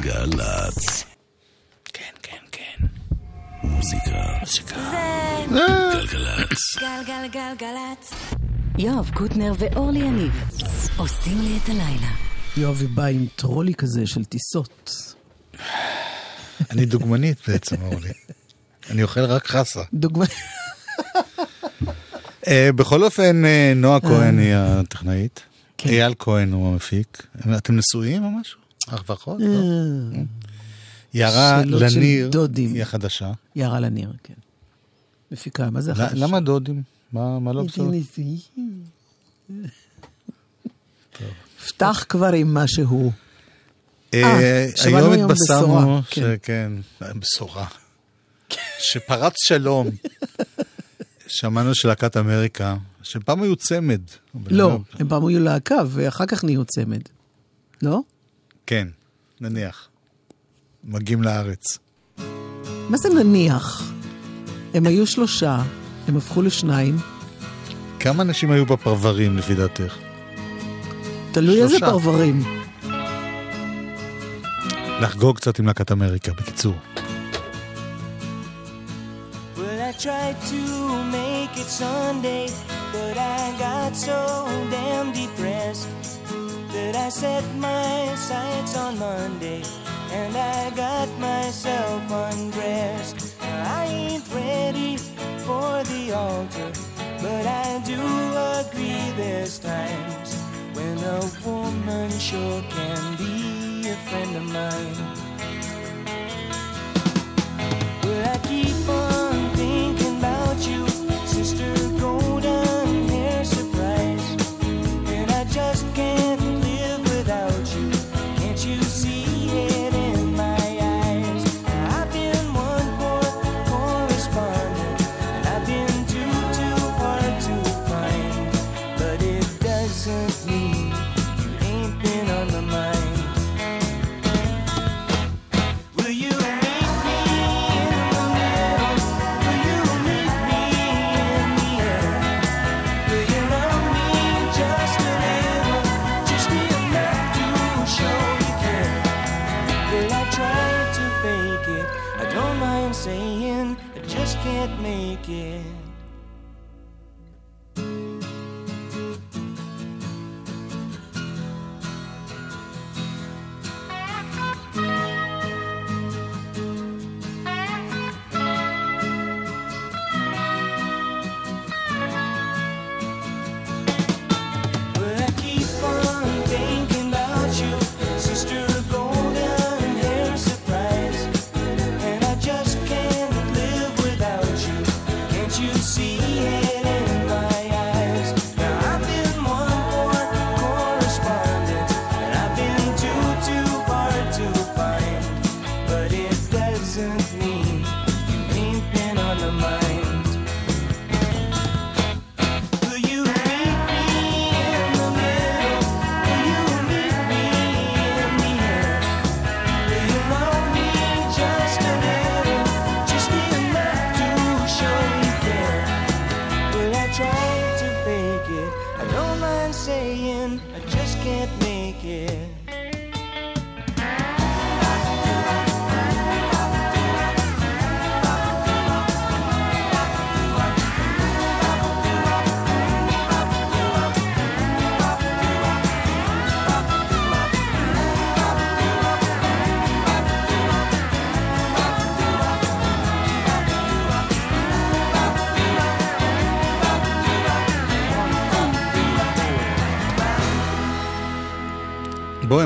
גלגלצ. כן, כן, כן. מוזיקה. מוזיקה. גלגלצ. גלגלגלגלצ. יואב קוטנר ואורלי יניב עושים לי את הלילה. יואבי בא עם טרולי כזה של טיסות. אני דוגמנית בעצם, אורלי. אני אוכל רק חסה. דוגמה... אה, בכל אופן, אה, נועה כהן היא הטכנאית. כן. אייל כהן הוא המפיק. אתם נשואים או משהו? אח ואחות? לא? יערה לניר. היא החדשה. יערה לניר, כן. מפיקה, מה זה ל- החדש? למה דודים? מה לא בסדר? פתח כבר עם משהו. אה, אה, היום התבשרנו, כן. שכן, בשורה, שפרץ שלום. שמענו שלהקת אמריקה, שפעם היו צמד. לא, הם פעם היו להקה ואחר כך נהיו צמד. לא? כן, נניח. מגיעים לארץ. מה זה נניח? הם היו שלושה, הם הפכו לשניים, כמה אנשים היו בפרברים לפי דעתך? תלוי איזה. פרברים. לחגוג קצת עם להקת אמריקה, בקיצור. Well, I tried to make it Sunday, but I got so damn depressed I set my sights on Monday and I got myself undressed. I ain't ready for the altar, but I do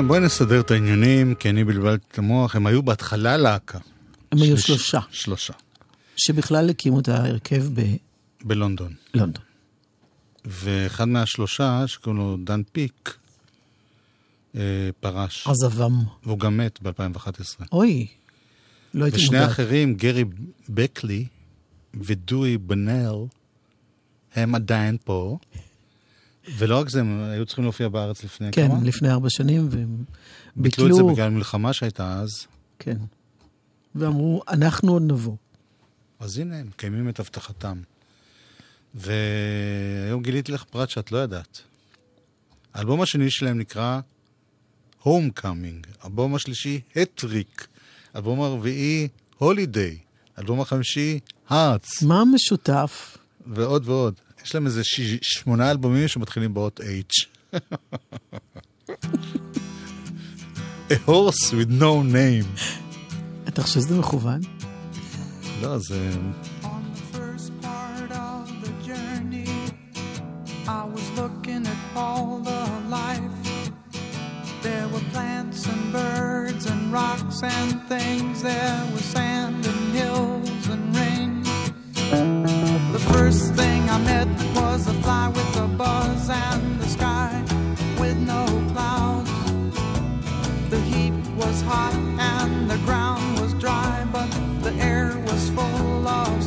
בואי בואי נסדר את העניינים, כי אני בלבלתי את המוח. הם היו בהתחלה להקה. הם היו שלושה, שלושה. שבכלל הקימו את ההרכב בלונדון. בלונדון. ואחד מהשלושה, שקוראים לו דן פיק, אה, פרש. עזבם. והוא גם מת ב-2011. אוי, לא הייתי ושני מודעת. האחרים, גרי בקלי ודואי בנל, הם עדיין פה. ולא רק זה, הם היו צריכים להופיע בארץ לפני כן, כמה? לפני ארבע שנים, והם ביטלו את זה בגלל מלחמה שהייתה אז. כן. ואמרו, אנחנו עוד נבוא. אז הנה, הם מקיימים את הבטחתם. והיום גיליתי לך פרט שאת לא ידעת. האלבום השני שלהם נקרא Homecoming. אלבום השלישי, הטריק. אלבום הרביעי, הולידיי. אלבום החמישי, הארטס. מה המשותף? ועוד ועוד. יש להם איזה ש- שמונה אלבומים שמתחילים באות H. A horse with no name. אתה חושב שזה מכוון? לא, זה... On the first part of the journey, I was looking at all the life. There were plants and birds and rocks and things. There was sand and hills and rain. The first thing I met was a fly with a buzz and the sky with no clouds. The heat was hot and the ground was dry, but the air was full of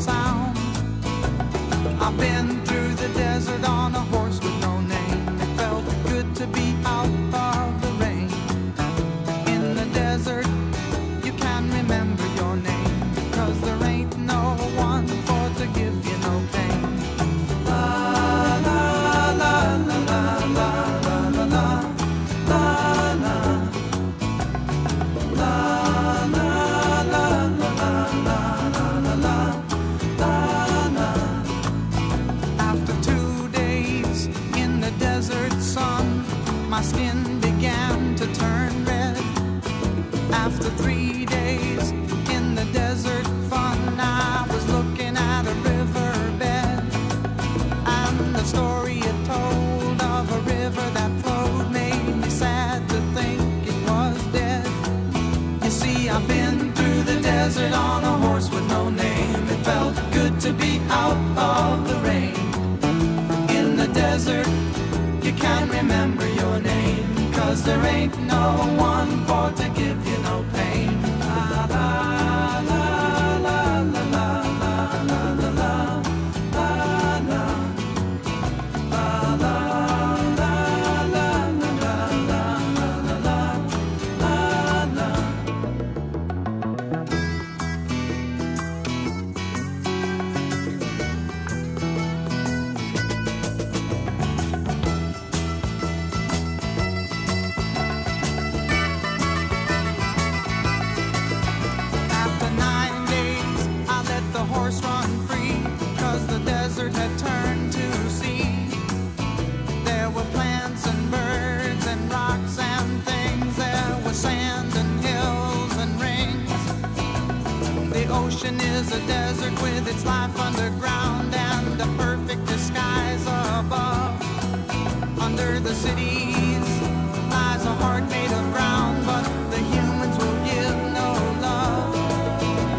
there ain't no one for to give you no pain. Is a desert with its life underground and a perfect disguise above. Under the cities lies a heart made of ground, but the humans will give no love.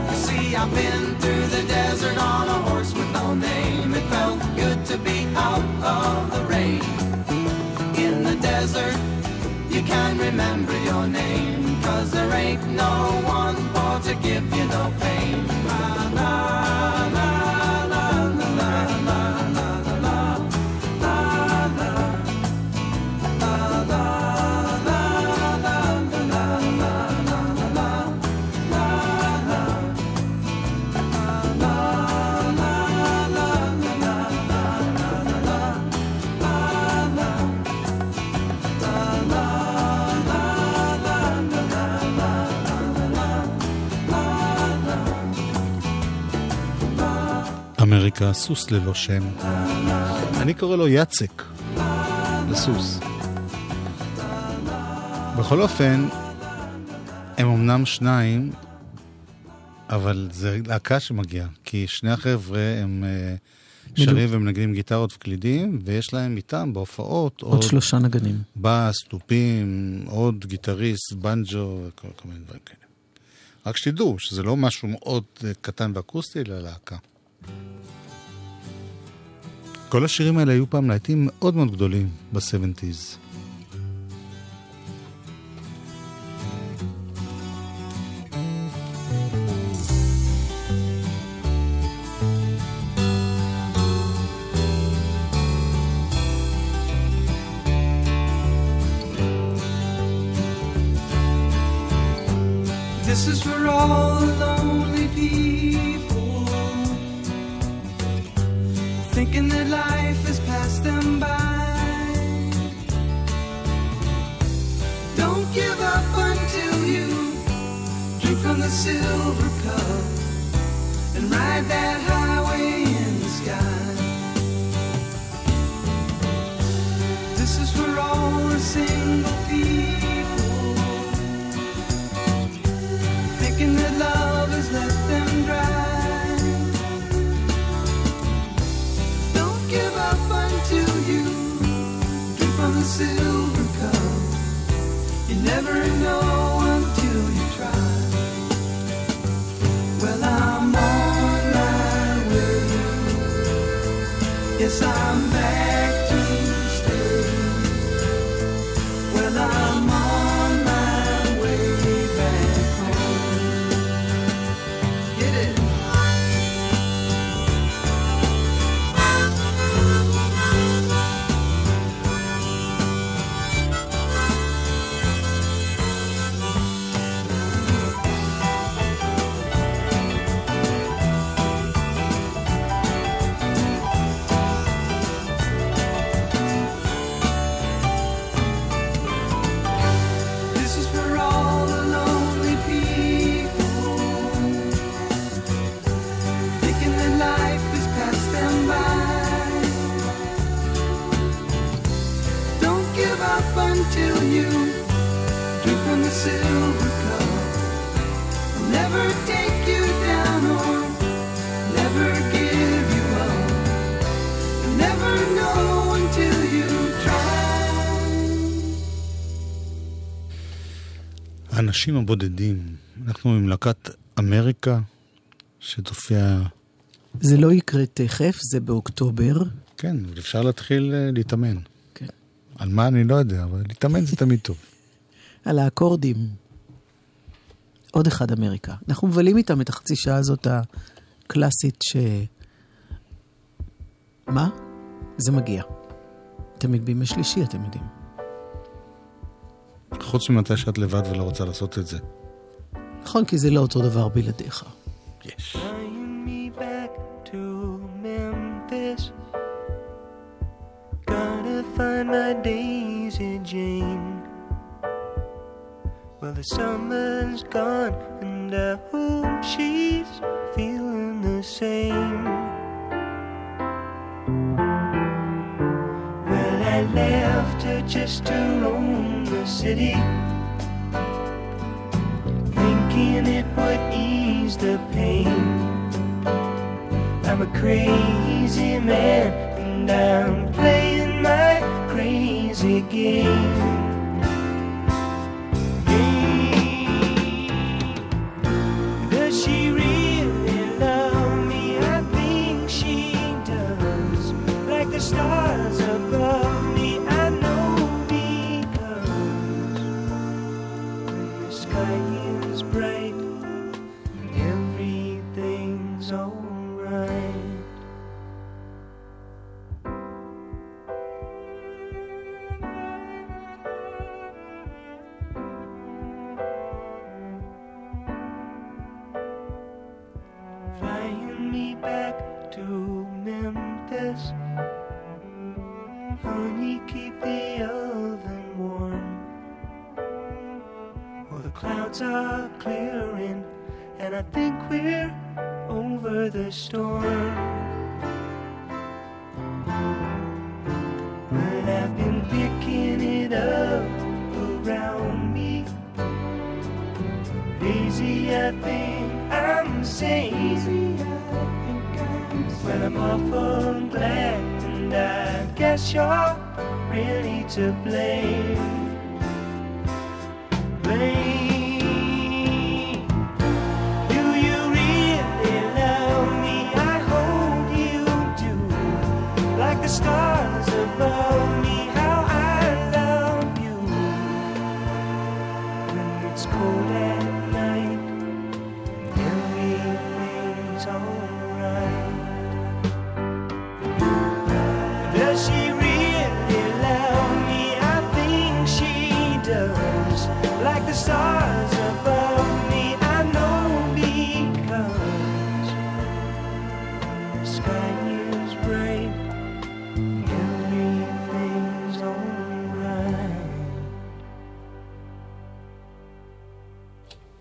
You see, I've been through the desert on a horse with no name. It felt good to be out of the rain. In the desert, you can remember your name. Cause there ain't no one for to give you no pain. אמריקה, סוס ללא שם. אני קורא לו יצק, לסוס. בכל אופן, הם אמנם שניים, אבל זה להקה שמגיעה, כי שני החבר'ה הם אה, שרים ומנגנים גיטרות וקלידים, ויש להם איתם בהופעות עוד שלושה נגנים. בס, תופים, עוד גיטריסט, בנג'ו וכל כל מיני דברים כאלה. רק שתדעו שזה לא משהו מאוד אה, קטן ואקוסטי, אלא להקה. כל השירים האלה היו פעם להיטים מאוד מאוד גדולים ב-70's. Life has passed them by. Don't give up until you drink from the silver cup and ride that highway in the sky. This is for all the single האנשים הבודדים, אנחנו עם להקת אמריקה, שתופיע, זה לא יקרה תכף, זה באוקטובר. כן, אפשר להתחיל אה, להתאמן. כן. על מה אני לא יודע, אבל להתאמן זה תמיד טוב. על האקורדים. עוד אחד אמריקה. אנחנו מבלים איתם את החצי שעה הזאת הקלאסית ש... מה? זה מגיע. תמיד בימי שלישי, אתם יודעים. חוץ ממתי שאת לבד ולא רוצה לעשות את זה. נכון, כי זה לא אותו דבר בלעדיך. יש. Gotta find my Daisy Jane. Well, the summer's gone, and I hope she's feeling the same. Just to roam the city thinking it would ease the pain. I'm a crazy man and I'm playing my crazy game. And I think we're over the storm. But I've been picking it up around me. Daisy, I think I'm saying. Well, I'm awful glad, and I guess you're really to. Blame.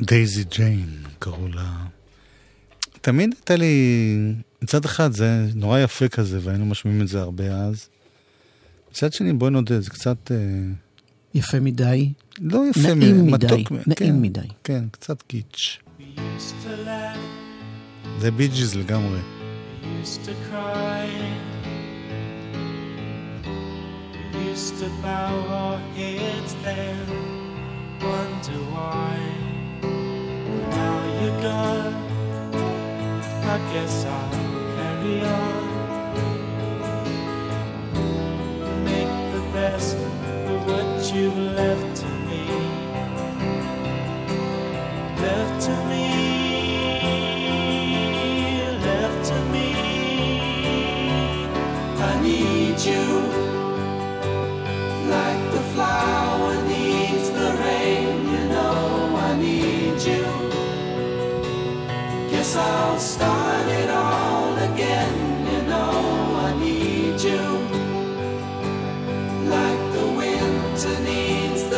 דייזי ג'יין קראו לה. תמיד הייתה לי, מצד אחד זה נורא יפה כזה, והיינו משמיעים את זה הרבה אז. מצד שני, בואי נודה, זה קצת... אה, יפה מדי. לא יפה, נעים מ- מדי, מתוק, נעים כן, מדי. כן, קצת קיץ'. We used to laugh, זה בי ג'יז לגמרי. we used to cry. We used to bow our heads then, wonder why. You're gone, I guess I'll carry on. Make the best of what you've left to me. Left to me,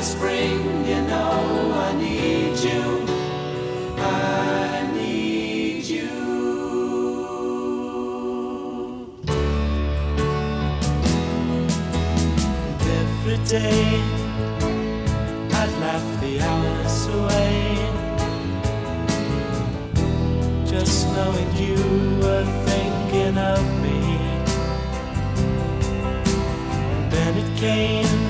the spring. You know I need you. I need you. Every day I'd laugh the hours away. Just knowing you were thinking of me. And Then it came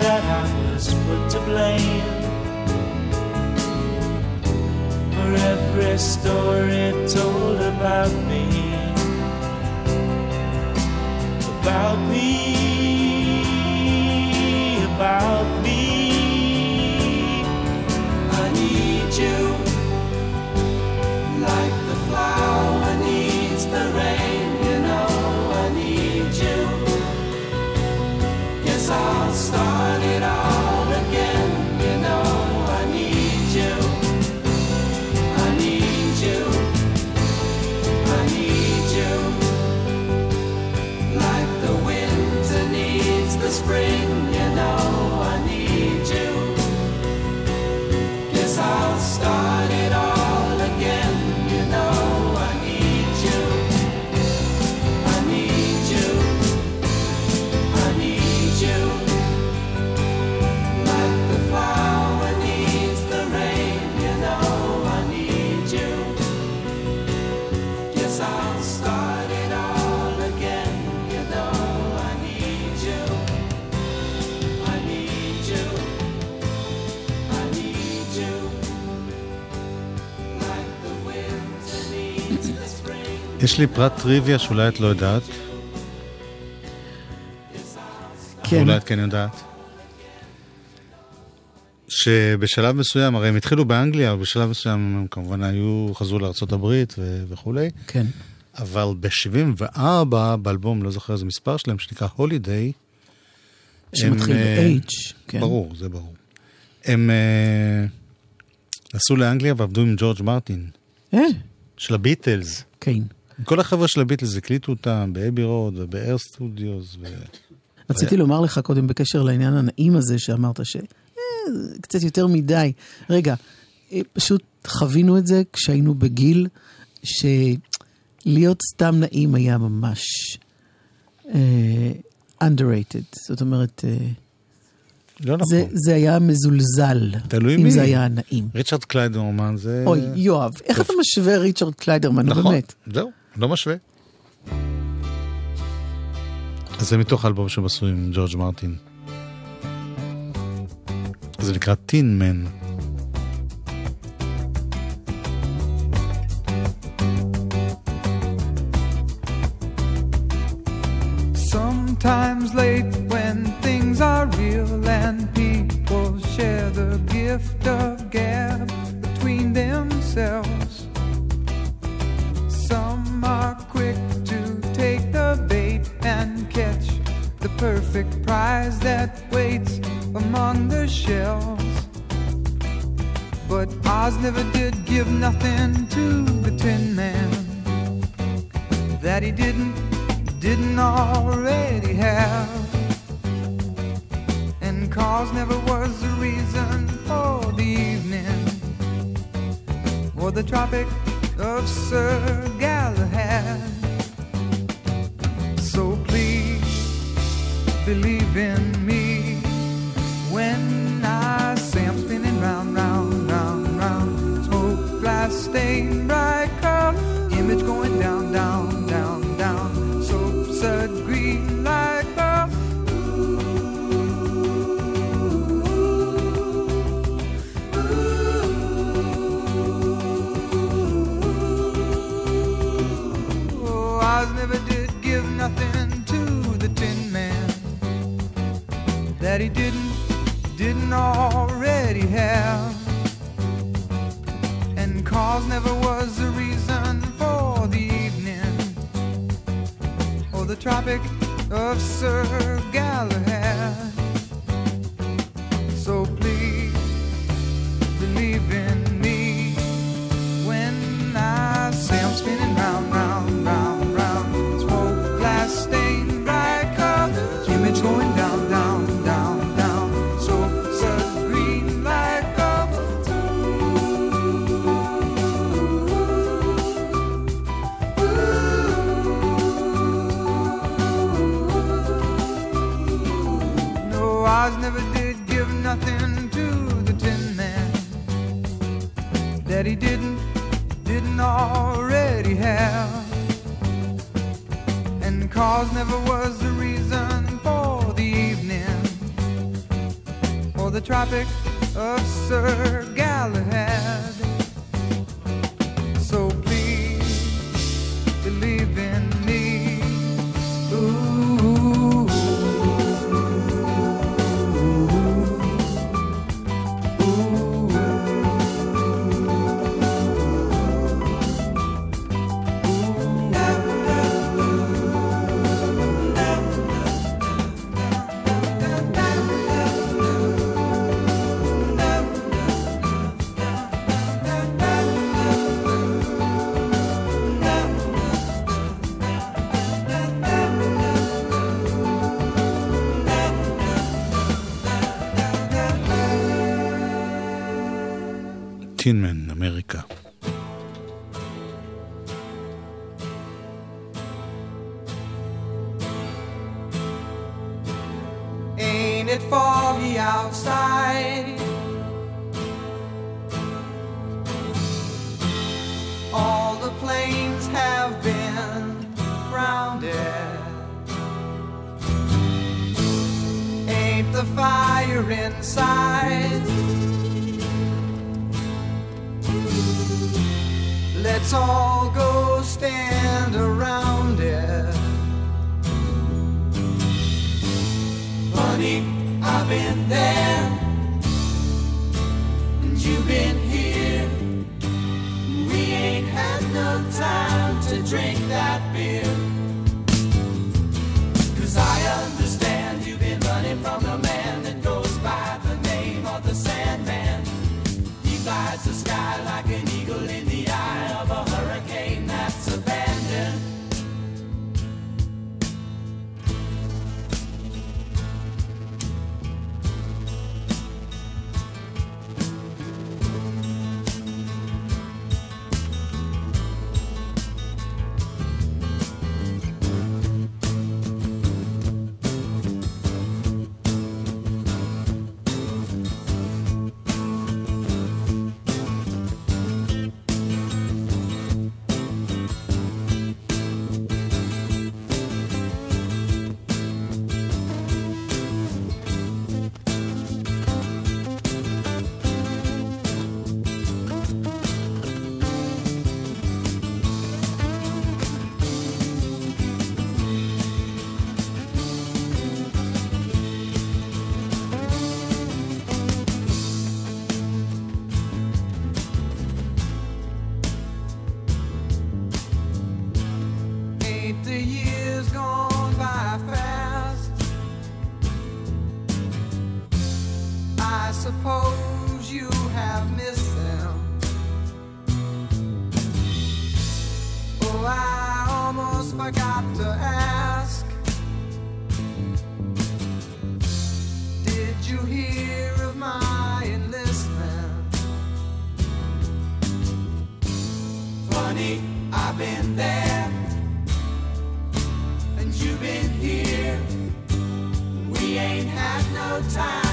that I was put to blame for every story told about me. About me, יש לי פרט טריוויה שאולי את לא יודעת, כן. ואולי את כן יודעת. שבשלב מסוים, הרי הם התחילו באנגליה, אבל בשלב מסוים הם כמובן היו, חזרו לארה"ב ו- וכולי, כן. אבל ב-74, באלבום, לא זוכר איזה מספר שלהם, שנקרא הולידיי, שמתחיל אה, ב-H. כן. ברור, זה ברור. הם אה, נסעו לאנגליה ועבדו עם ג'ורג' מרטין, אה, של הביטלס. כן. כל החבר'ה של הביטלס הקליטו אותם באבי רוד ובאייר סטודיוס. ו... רציתי לומר לך קודם בקשר לעניין הנעים הזה שאמרת ש... אה, קצת יותר מדי. רגע, אה, פשוט חווינו את זה כשהיינו בגיל שלהיות סתם נעים היה ממש אה, underrated. זאת אומרת, אה, לא נכון. זה, זה היה מזולזל. תלוי אם מי. זה היה נעים. ריצ'רד קליידרמן זה... אוי, יואב, איך אתה משווה ריצ'רד קליידרמן, נכון, באמת? זהו, לא משווה. אז זה מתוך האלבום שהם עשו עם ג'ורג' מרטין. זה נקרא Tin Man. prize that waits among the shells. But Oz never did give nothing to the Tin Man that he didn't, didn't already have. And cause never was the reason for the evening or the Tropic of Sir. believe in me. didn't already have. And cause never was the reason for the evening or the Tropic of Sir Galahad. closer In men. Time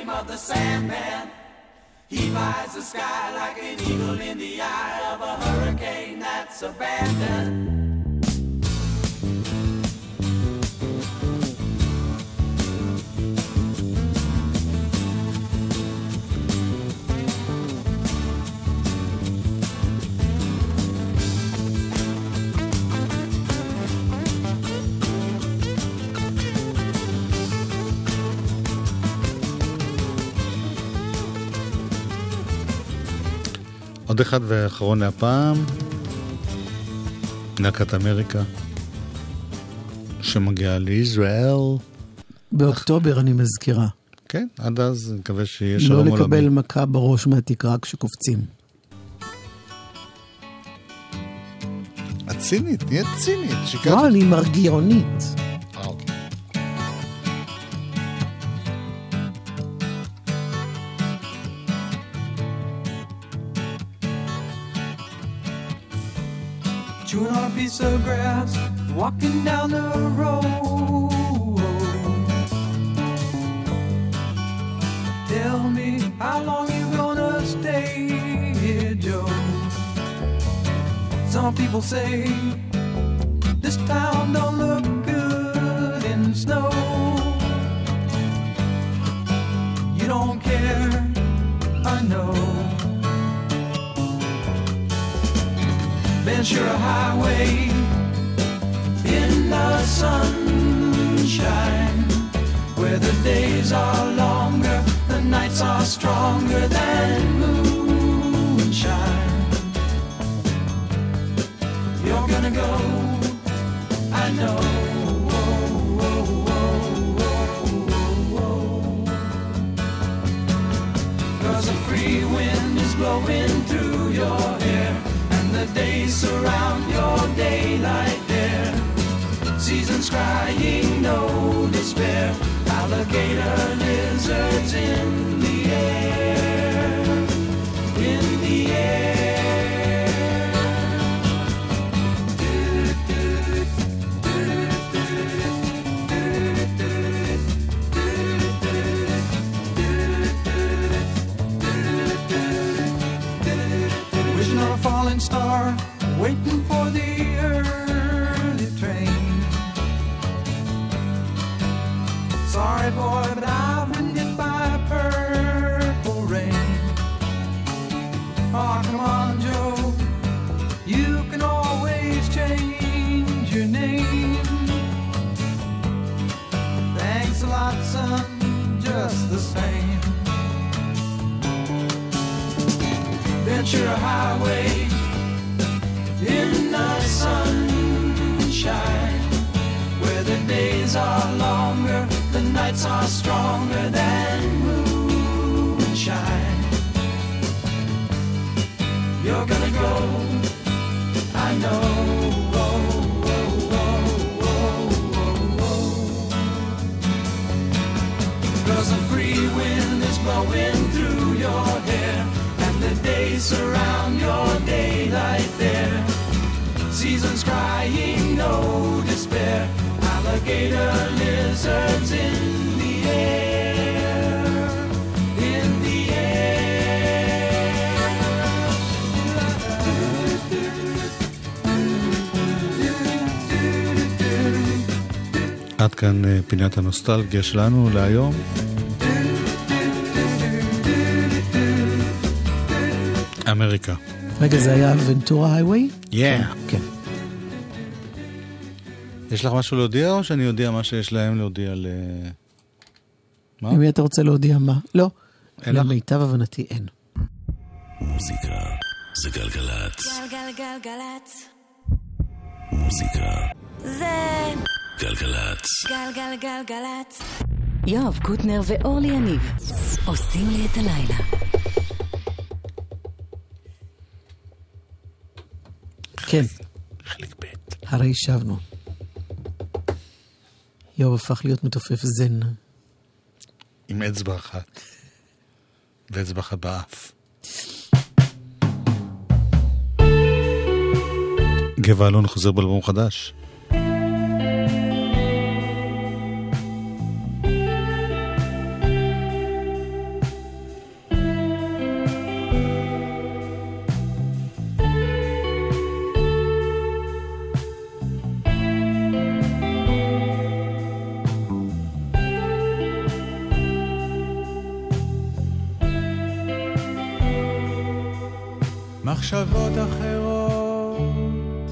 name of the Sandman. He flies the sky like an eagle in the eye of a hurricane that's abandoned. עוד אחד ואחרון להפעם, להקת אמריקה, שמגיעה לישראל. באוקטובר אני מזכירה. כן, עד אז נקווה שיהיה לא שלום עולמי. לקבל מכה בראש מהתקרה כשקופצים. את צינית, תהיה צינית. שיקרת. לא, אני מרגיעונית. Piece of grass, walking down the road. Tell me how long you gonna stay here, Joe? Some people say Ventura Highway in the sunshine, where the days are longer, the nights are stronger than moonshine. You're gonna go, I know. Cause free wind is blowing And the days surround your daylight there. Seasons crying, no despair. Alligator lizards in the waiting for the early nights are stronger than moonshine. You're gonna go, I know. Cause a free wind is blowing through your hair And the days surround your daylight there Seasons crying, no despair Alligator lizards in עד כאן אה, פינת הנוסטלגיה שלנו להיום. אמריקה. רגע, זה היה ונטורה הייווי? כן. כן. יש לך משהו להודיע, או שאני אודיע מה שיש להם להודיע ל... מה? למי אתה רוצה להודיע מה? לא. אין לך? למיטב הבנתי אין. מוזיקה זה גלגלצ. גלגלגלגלצ. מוזיקה זה גלגלצ. גלגלגלגלצ. יואב קוטנר ואורלי יניב עושים לי את הלילה. כן, חלק ב'. הרי שבנו. יואב הפך להיות מתופף זן. עם אצבע אחת. ואצבע אחת באף. גבע אלון חוזר באלבום חדש. מחשבות אחרות.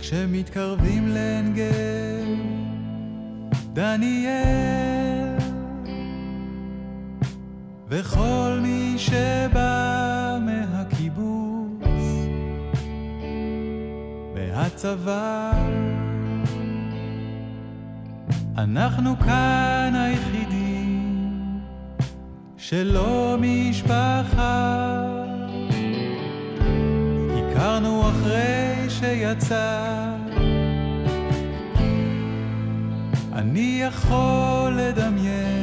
כשמתקרבים לעין גב דניאל. וכל מי שבא מהקיבוץ מהצבא. אנחנו כאן היחידים שלא משפחה שיצא. אני יכול לדמיין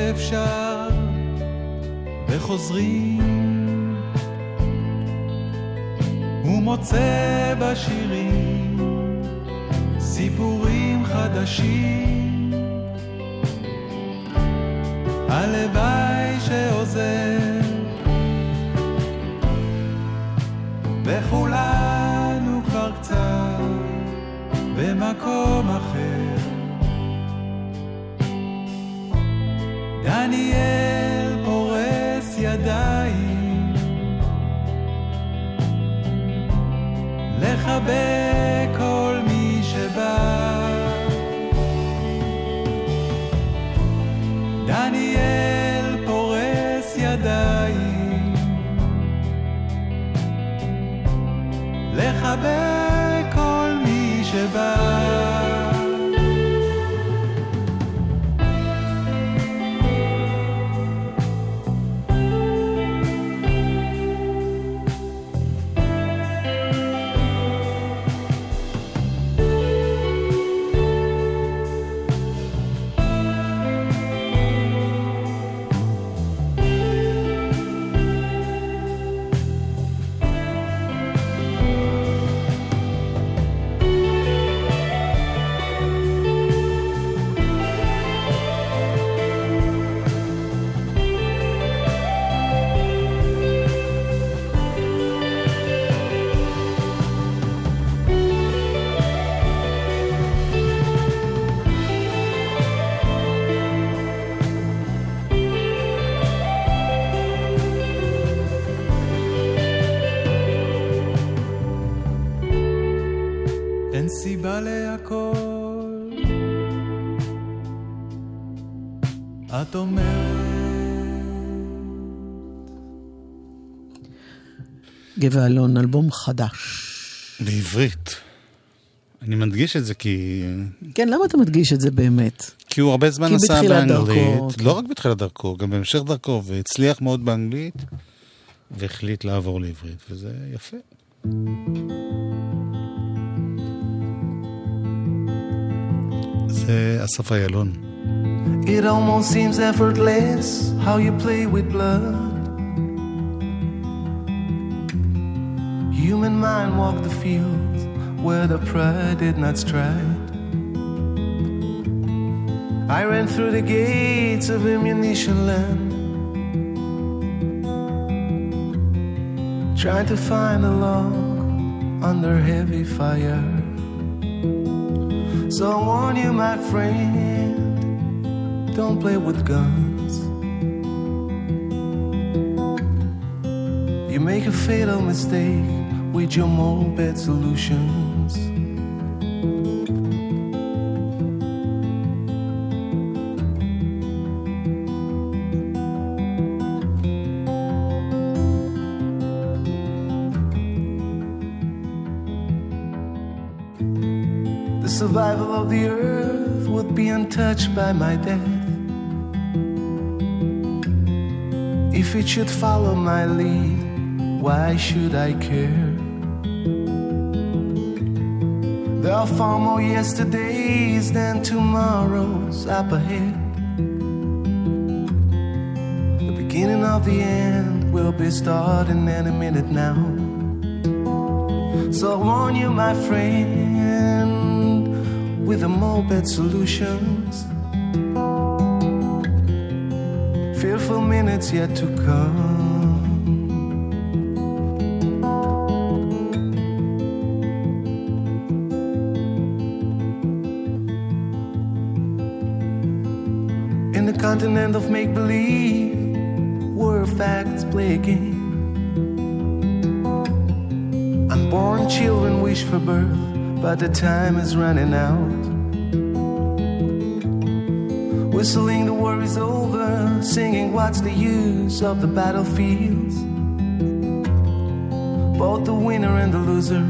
כשאפשר, וחוזרים. הוא מוצא בשירים סיפורים חדשים. הלוואי שעוזר וכולנו כבר קצת במקום אחר דניאל פורס ידיים. לחבק כל מי שבא. דניאל פורס ידיים. לחבק גבע אלון, אלבום חדש. בעברית. אני מדגיש את זה כי... כן, למה אתה מדגיש את זה באמת? כי הוא הרבה זמן בתחילת באנגלית. דרכו, כן. לא רק בתחילת דרכו, גם בהמשך דרכו, והצליח מאוד באנגלית. והחליט לעבור לעברית, וזה יפה. זה אסף איילון. It almost seems effortless how you play with blood. Walked the fields where the pride did not stride. I ran through the gates of ammunition land, trying to find a log under heavy fire. So I warn you, my friend, don't play with guns. You make a fatal mistake with your moped solutions. The survival of the earth would be untouched by my death. If it should follow my lead, why should I care? Are far more yesterdays than tomorrows up ahead. The beginning of the end will be starting any minute now. So I warn you, my friend, with the moped solutions. Fearful minutes yet to come. Continent of make believe, where facts play a game. Unborn children wish for birth, but the time is running out. Whistling the war is over, singing what's the use of the battlefields. Both the winner and the loser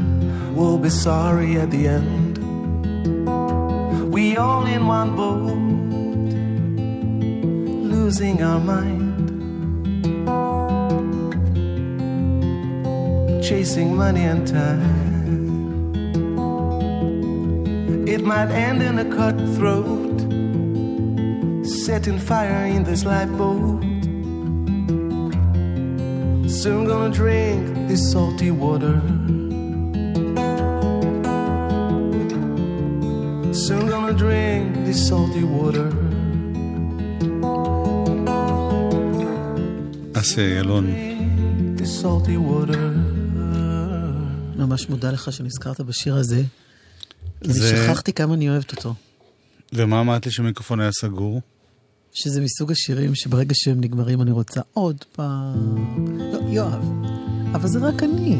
will be sorry at the end. We all in one boat, losing our mind. chasing money and time. It might end in a cutthroat, setting fire in this lifeboat. Soon gonna drink this salty water. Soon gonna drink this salty water. אסי salty water. ממש מודה לך שנזכרת בשיר הזה. כי אני זה- שכחתי כמה אני אוהבת אותו. ומה אמרת לי שהמיקרופון היה סגור? שזה מסוג השירים שברגע שהם נגמרים אני רוצה עוד פעם. לא, יואב, אבל זה רק אני.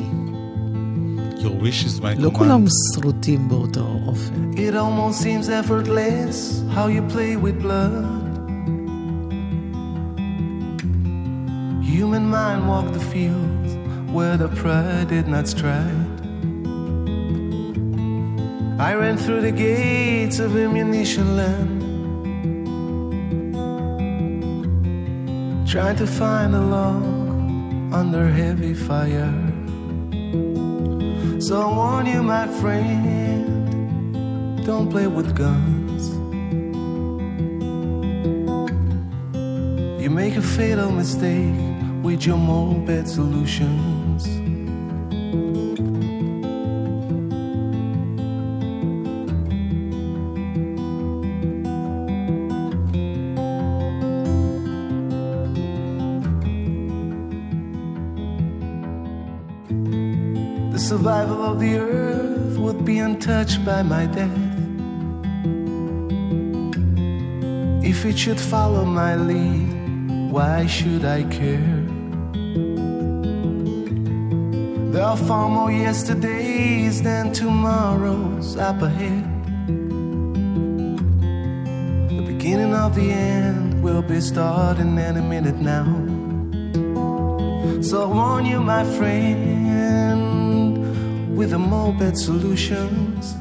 Your wish is my לא. כולם שרוטים באותו אופן. It almost seems effortless how you play with blood. Human mind walked the fields where the pride did not stride. I ran through the gates of ammunition land, trying to find a log under heavy fire. So I warn you, my friend, don't play with guns. You make a fatal mistake with your moped solutions. The survival of the earth would be untouched by my death. If it should follow my lead, why should I care? Are far more yesterdays than tomorrows up ahead. The beginning of the end will be starting any minute now. So I warn you, my friend, with the moped solutions.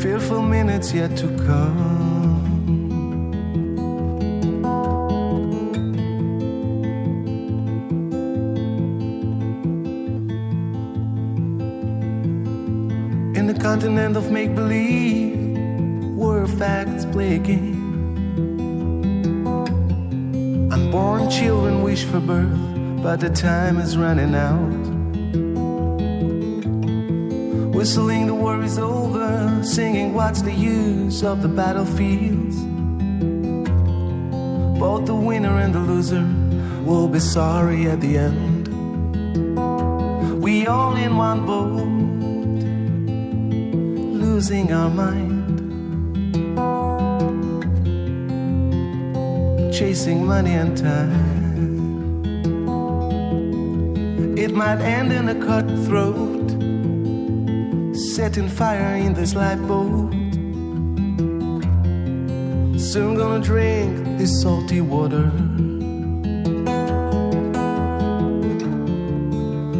Fearful minutes yet to come. Continent of make believe where facts play a game. Unborn children wish for birth, but the time is running out. Whistling the war is over, singing what's the use of the battlefields. Both the winner and the loser will be sorry at the end. We all in one boat, losing our mind. Chasing money and time. It might end in a cutthroat, setting fire in this lifeboat. Soon gonna drink this salty water.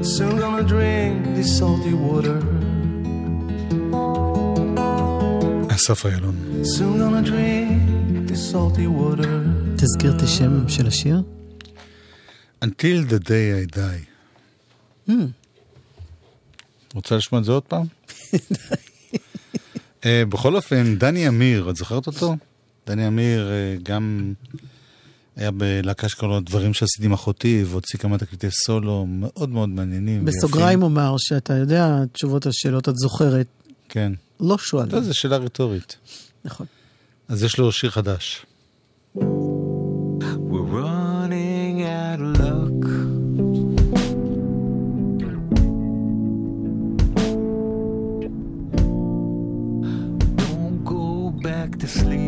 Soon gonna drink this salty water. אסף איילון. Soon gonna drink this salty water. תזכיר את השם של השיר? Until the day I die. Hmm. רוצה לשמוע את זה עוד פעם? אה, בכל אופן, דני אמיר, את זוכרת אותו? דני אמיר אה, גם היה בלהקה שקראו לו דברים שעשיתי עם אחותי, והוציא כמה תקליטי סולו מאוד מאוד מעניינים. בסוגריים. אומר שאתה יודע תשובות לשאלות, את זוכרת. כן. לא שואלים. לא, זו שאלה רטורית. נכון. אז יש לו שיר חדש. We're running out of luck. Don't go back to sleep.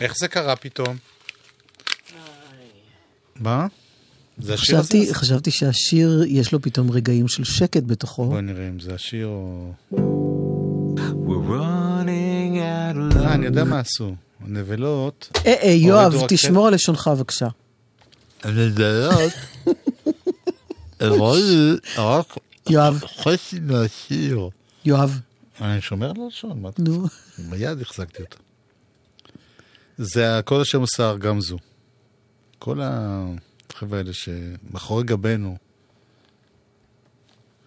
איך זה קרה פתאום? מה? זה השיר הזה? חשבתי, חשבתי שהשיר, יש לו פתאום רגעים של שקט בתוכו. בוא נראה אם זה השיר או... אה, אני. יודע מה עשו. הנבלות... אה, אה, יואב, תשמור על לשונך בבקשה. הנבלות... רק יואב, חצי מהשיר. יואב, אני שומר על הלשון, מה אתה נו. מיד החזקתי אותו. זה כל השם סער גמזו. כל החבר'ה האלה שמאחורי גבינו.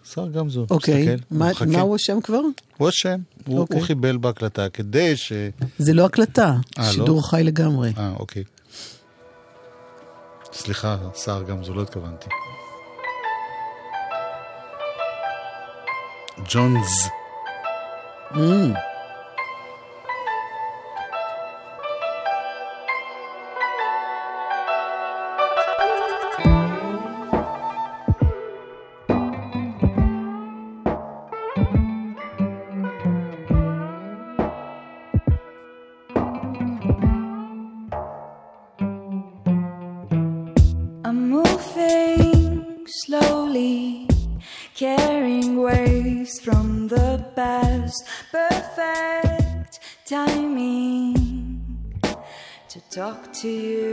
סער גמזו, אוקיי, תסתכל, הוא מה מחכה. מה הוא השם כבר? הוא השם, הוא אוקיי. הוא חיבל בהקלטה כדי ש... זה לא הקלטה, אה, לא? שידור חי לגמרי. אה, אוקיי. סליחה, סער גמזו, לא התכוונתי. ג'ונס. Mm. Talk to you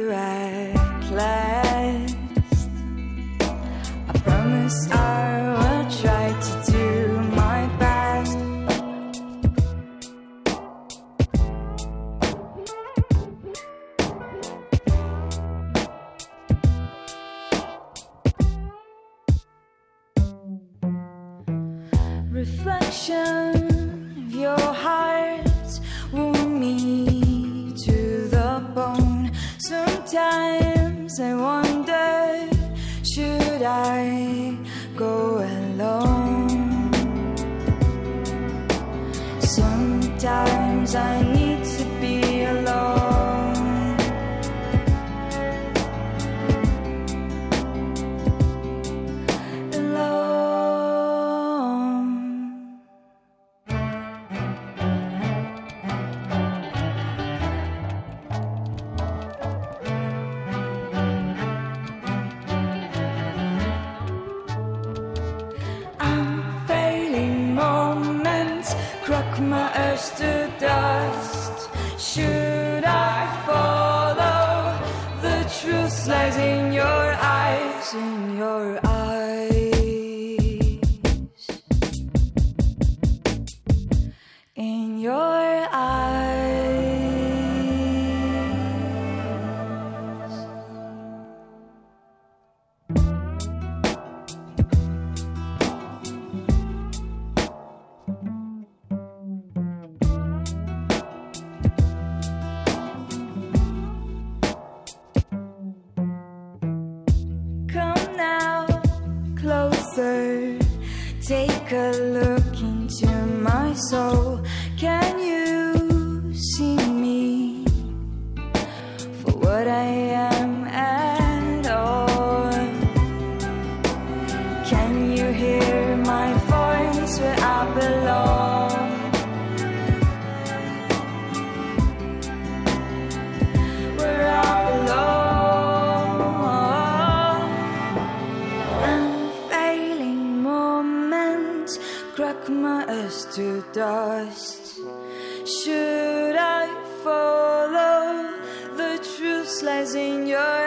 in your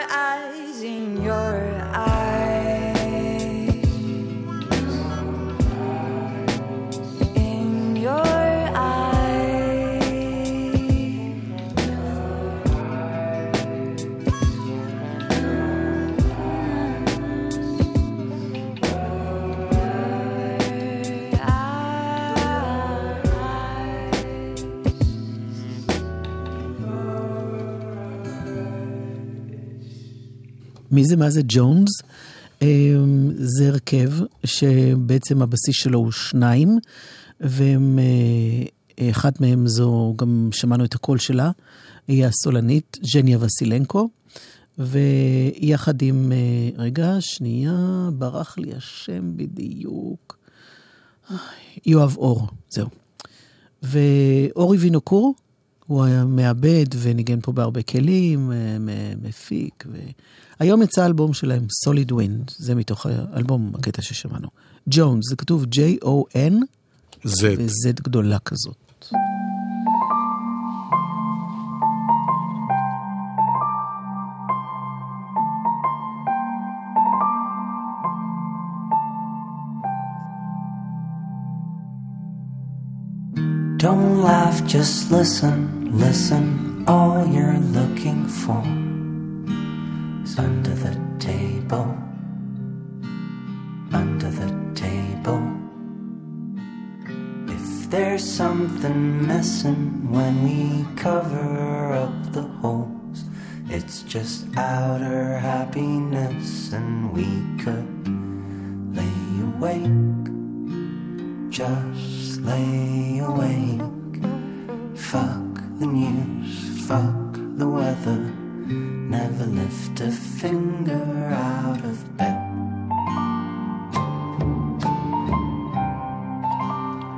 מי זה מה זה ג'ונס? אמ, זה הרכב שבעצם הבסיס שלו הוא שניים, והם, אה, מהם זו, גם שמענו את הקול שלה, היא הסולנית, ג'ניה וסילנקו, ויחד עם, אה, רגע, שנייה, ברח לי השם בדיוק. יואב אור, זהו. ואורי וינוקור, הוא היה מעבד וניגן פה בהרבה כלים, אה, מפיק. ו... היום יצא האלבום שלהם, Solid Wind, זה מתוך האלבום, הקטע ששמענו. ג'ונס, זה כתוב J-O-N, זה. ו-Z גדולה כזאת. Don't laugh, just listen, listen. All you're looking for is under the table, under the table. If there's something missing when we cover up the holes, it's just outer happiness, and we could lay awake just lay awake. Fuck the news, fuck the weather. Never lift a finger out of bed.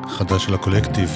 חדש של הקולקטיב.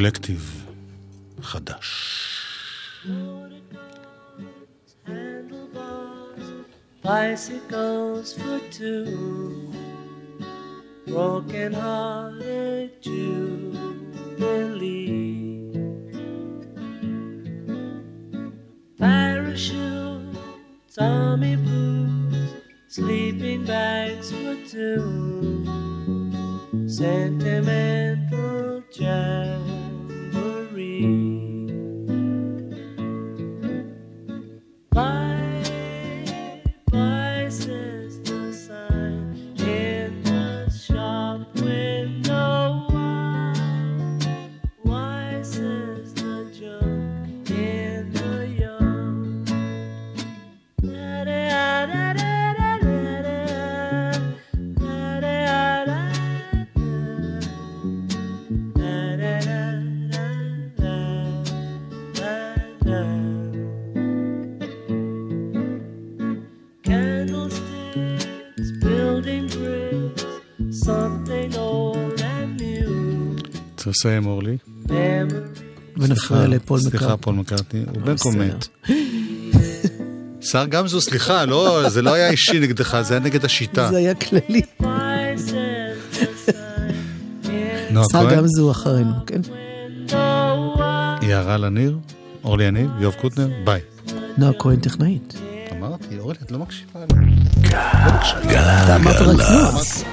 קולקטיב חדש. Bicycles for two, broken hearted Jubilee. Parachute, Tommy blues, sleeping bags for two, sentimental jamboree. לסיים, אורלי. ונפריע לפול סליחה, מקארטני. פול מקארטני. הוא בן בסדר. קומט. שר גמזו, סליחה, לא, זה לא היה אישי נגדך, זה היה נגד השיטה. זה היה כללי. שר כהן, גם זו אחרינו, כן? יערה לניר, אורלי יניב, יואב קוטנר, ביי. נועה כהן טכנאית. אמרתי, אורלי, את לא מקשיבה לי.